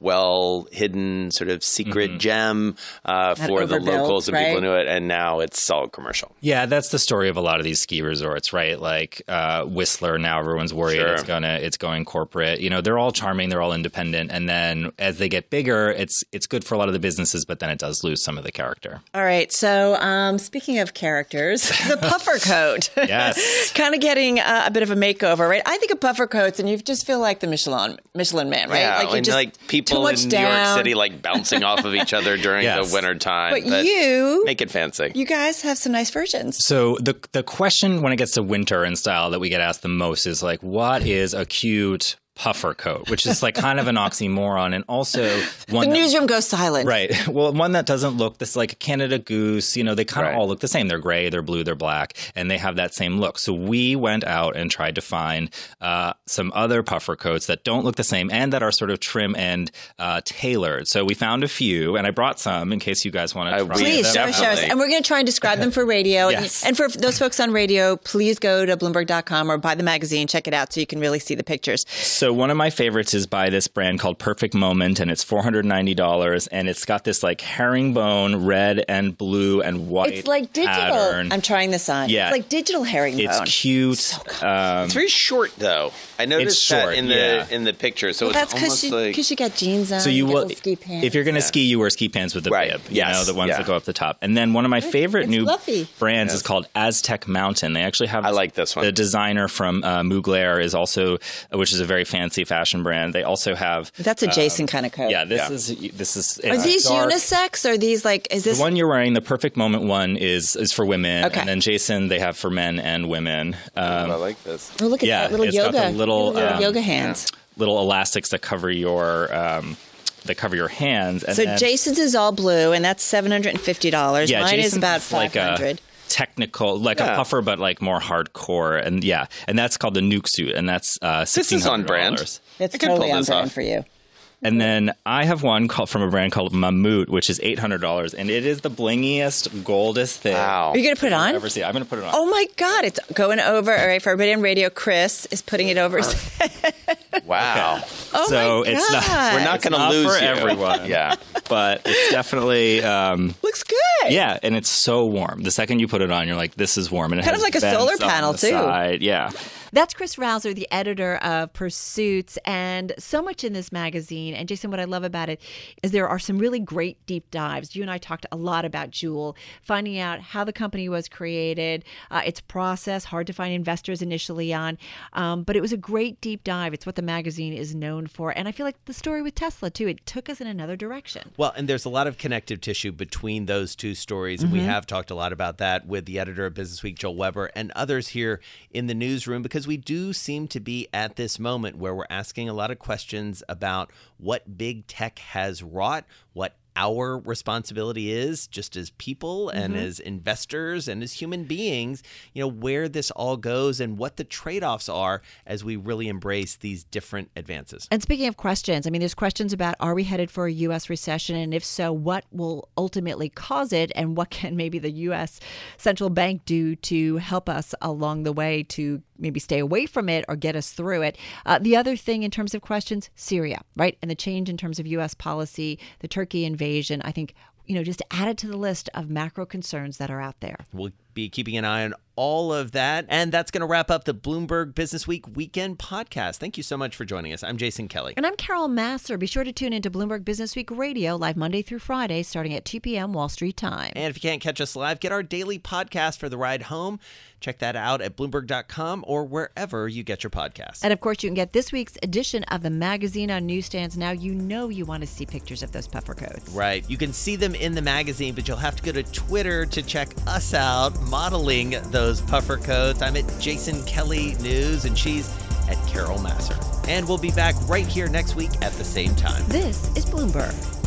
well hidden sort of secret Mm-hmm. gem uh, for the locals and people right? who knew it, and now it's all commercial. Yeah, that's the story of a lot of these ski resorts, right? Like uh, Whistler. Now everyone's worried Sure. it's gonna it's going corporate. You know, they're all charming, they're all independent, and then as they get bigger, it's it's good for a lot of the businesses, but then it does lose some of the character. All right. So, um, speaking of characters, the puffer coat. Yes. kind of getting uh, a bit of a makeover, right? I think of puffer coats, and you just feel like the Michelin Michelin man, right? Yeah, like you just like too people much in down. New York City like bouncing off of each other during Yes. the winter time. But you- make it fancy. You guys have some nice versions. So the the question when it gets to winter and style that we get asked the most is like, what is a cute puffer coat? Which is like kind of an oxymoron, and also The one that- newsroom goes silent. Right. Well, one that doesn't look this like a Canada Goose. You know, they kind of Right. all look the same. They're gray, they're blue, they're black, and they have that same look. So we went out and tried to find uh, some other puffer coats that don't look the same and that are sort of trim and uh, tailored. So we found a few, and I brought some in case you guys want to try we Please them. show, show us. And we're going to try and describe them for radio. Yes. And for those folks on radio, please go to Bloomberg.com or buy the magazine, check it out so you can really see the pictures. So one of my favorites is by this brand called Perfect Moment, and it's four hundred ninety dollars, and it's got this like herringbone, red and blue and white. It's like digital. pattern. I'm trying this on. Yeah. It's like digital herringbone. It's cute. So um, It's very short though. I noticed short, that in the yeah. in the picture. So well, it's that's because almost you, like 'cause you got jeans on. So you got will, ski pants. if you're going to ski, you wear ski pants with the Right. bib. You Yes. know, the ones Yeah. that go up the top. And then one of my favorite it's new fluffy. brands is called Aztech Mountain. They actually have. I like this one. The designer from uh, Mugler is also, which is a very fancy fashion brand. They also have. That's a Jason kind of coat. Yeah, this Yeah. is this is. Are these dark. unisex? Or are these like? Is this The one you're wearing, the Perfect Moment one, is is for women, Okay. and then Jason they have for men and women. Um, I like this. Oh, look at yeah, that little it's got yoga. the little, little um, yoga hands. little elastics that cover your um, that cover your hands. And So then- Jason's is all blue, and that's seven hundred and fifty dollars. Yeah, Mine is Jason's about is like five a hundred. Technical, like a Yeah. puffer, but like more hardcore. And yeah, and that's called the Nuke suit, and that's uh, This is on brand. It's I totally on brand off. for you. And then I have one called from a brand called Mammut, which is eight hundred dollars, and it is the blingiest, goldest thing. Wow. Are you going to put it on? ever seen. I'm going to put it on. Oh my God! It's going over. All right, for everybody on radio, Chris is putting it over. his Wow. Oh so my it's not. We're not going to not lose for you. everyone. Yeah. but it's definitely. Um, Looks good. Yeah, and it's so warm. The second you put it on, you're like, "This is warm," and it Kind has of like a solar panel, too. side. Yeah, That's Chris Rovzar, the editor of Pursuits, and so much in this magazine. And Jason, what I love about it is there are some really great deep dives. You and I talked a lot about Juul, finding out how the company was created, uh, its process, hard to find investors initially on. Um, but it was a great deep dive. It's what the magazine is known for. And I feel like the story with Tesla, too, it took us in another direction. Well, and there's a lot of connective tissue between those two stories. And we have talked a lot about that with the editor of Businessweek, Joel Weber, and others here in the newsroom because we do seem to be at this moment where we're asking a lot of questions about what big tech has wrought, what our responsibility is just as people and as investors and as human beings, you know, where this all goes and what the trade offs are as we really embrace these different advances. And speaking of questions, I mean, there's questions about are we headed for a U.S. recession? And if so, what will ultimately cause it? And what can maybe the U.S. central bank do to help us along the way to maybe stay away from it or get us through it? Uh, the other thing in terms of questions, Syria, right? And the change in terms of U.S. policy, the Turkey invasion, I think. You know, just add it to the list of macro concerns that are out there. We'll be keeping an eye on all of that. And that's going to wrap up the Bloomberg Businessweek weekend podcast. Thank you so much for joining us. I'm Jason Kelly. And I'm Carol Massar. Be sure to tune into Bloomberg Businessweek Radio live Monday through Friday, starting at 2 p.m. Wall Street time. And if you can't catch us live, get our daily podcast for the ride home. Check that out at Bloomberg.com or wherever you get your podcasts. And of course, you can get this week's edition of the magazine on newsstands. Now you know you want to see pictures of those puffer coats. Right. You can see them in the magazine, but you'll have to go to Twitter to check us out modeling those puffer coats. I'm at Jason Kelly News, and she's at Carol Massar. And we'll be back right here next week at the same time. This is Bloomberg.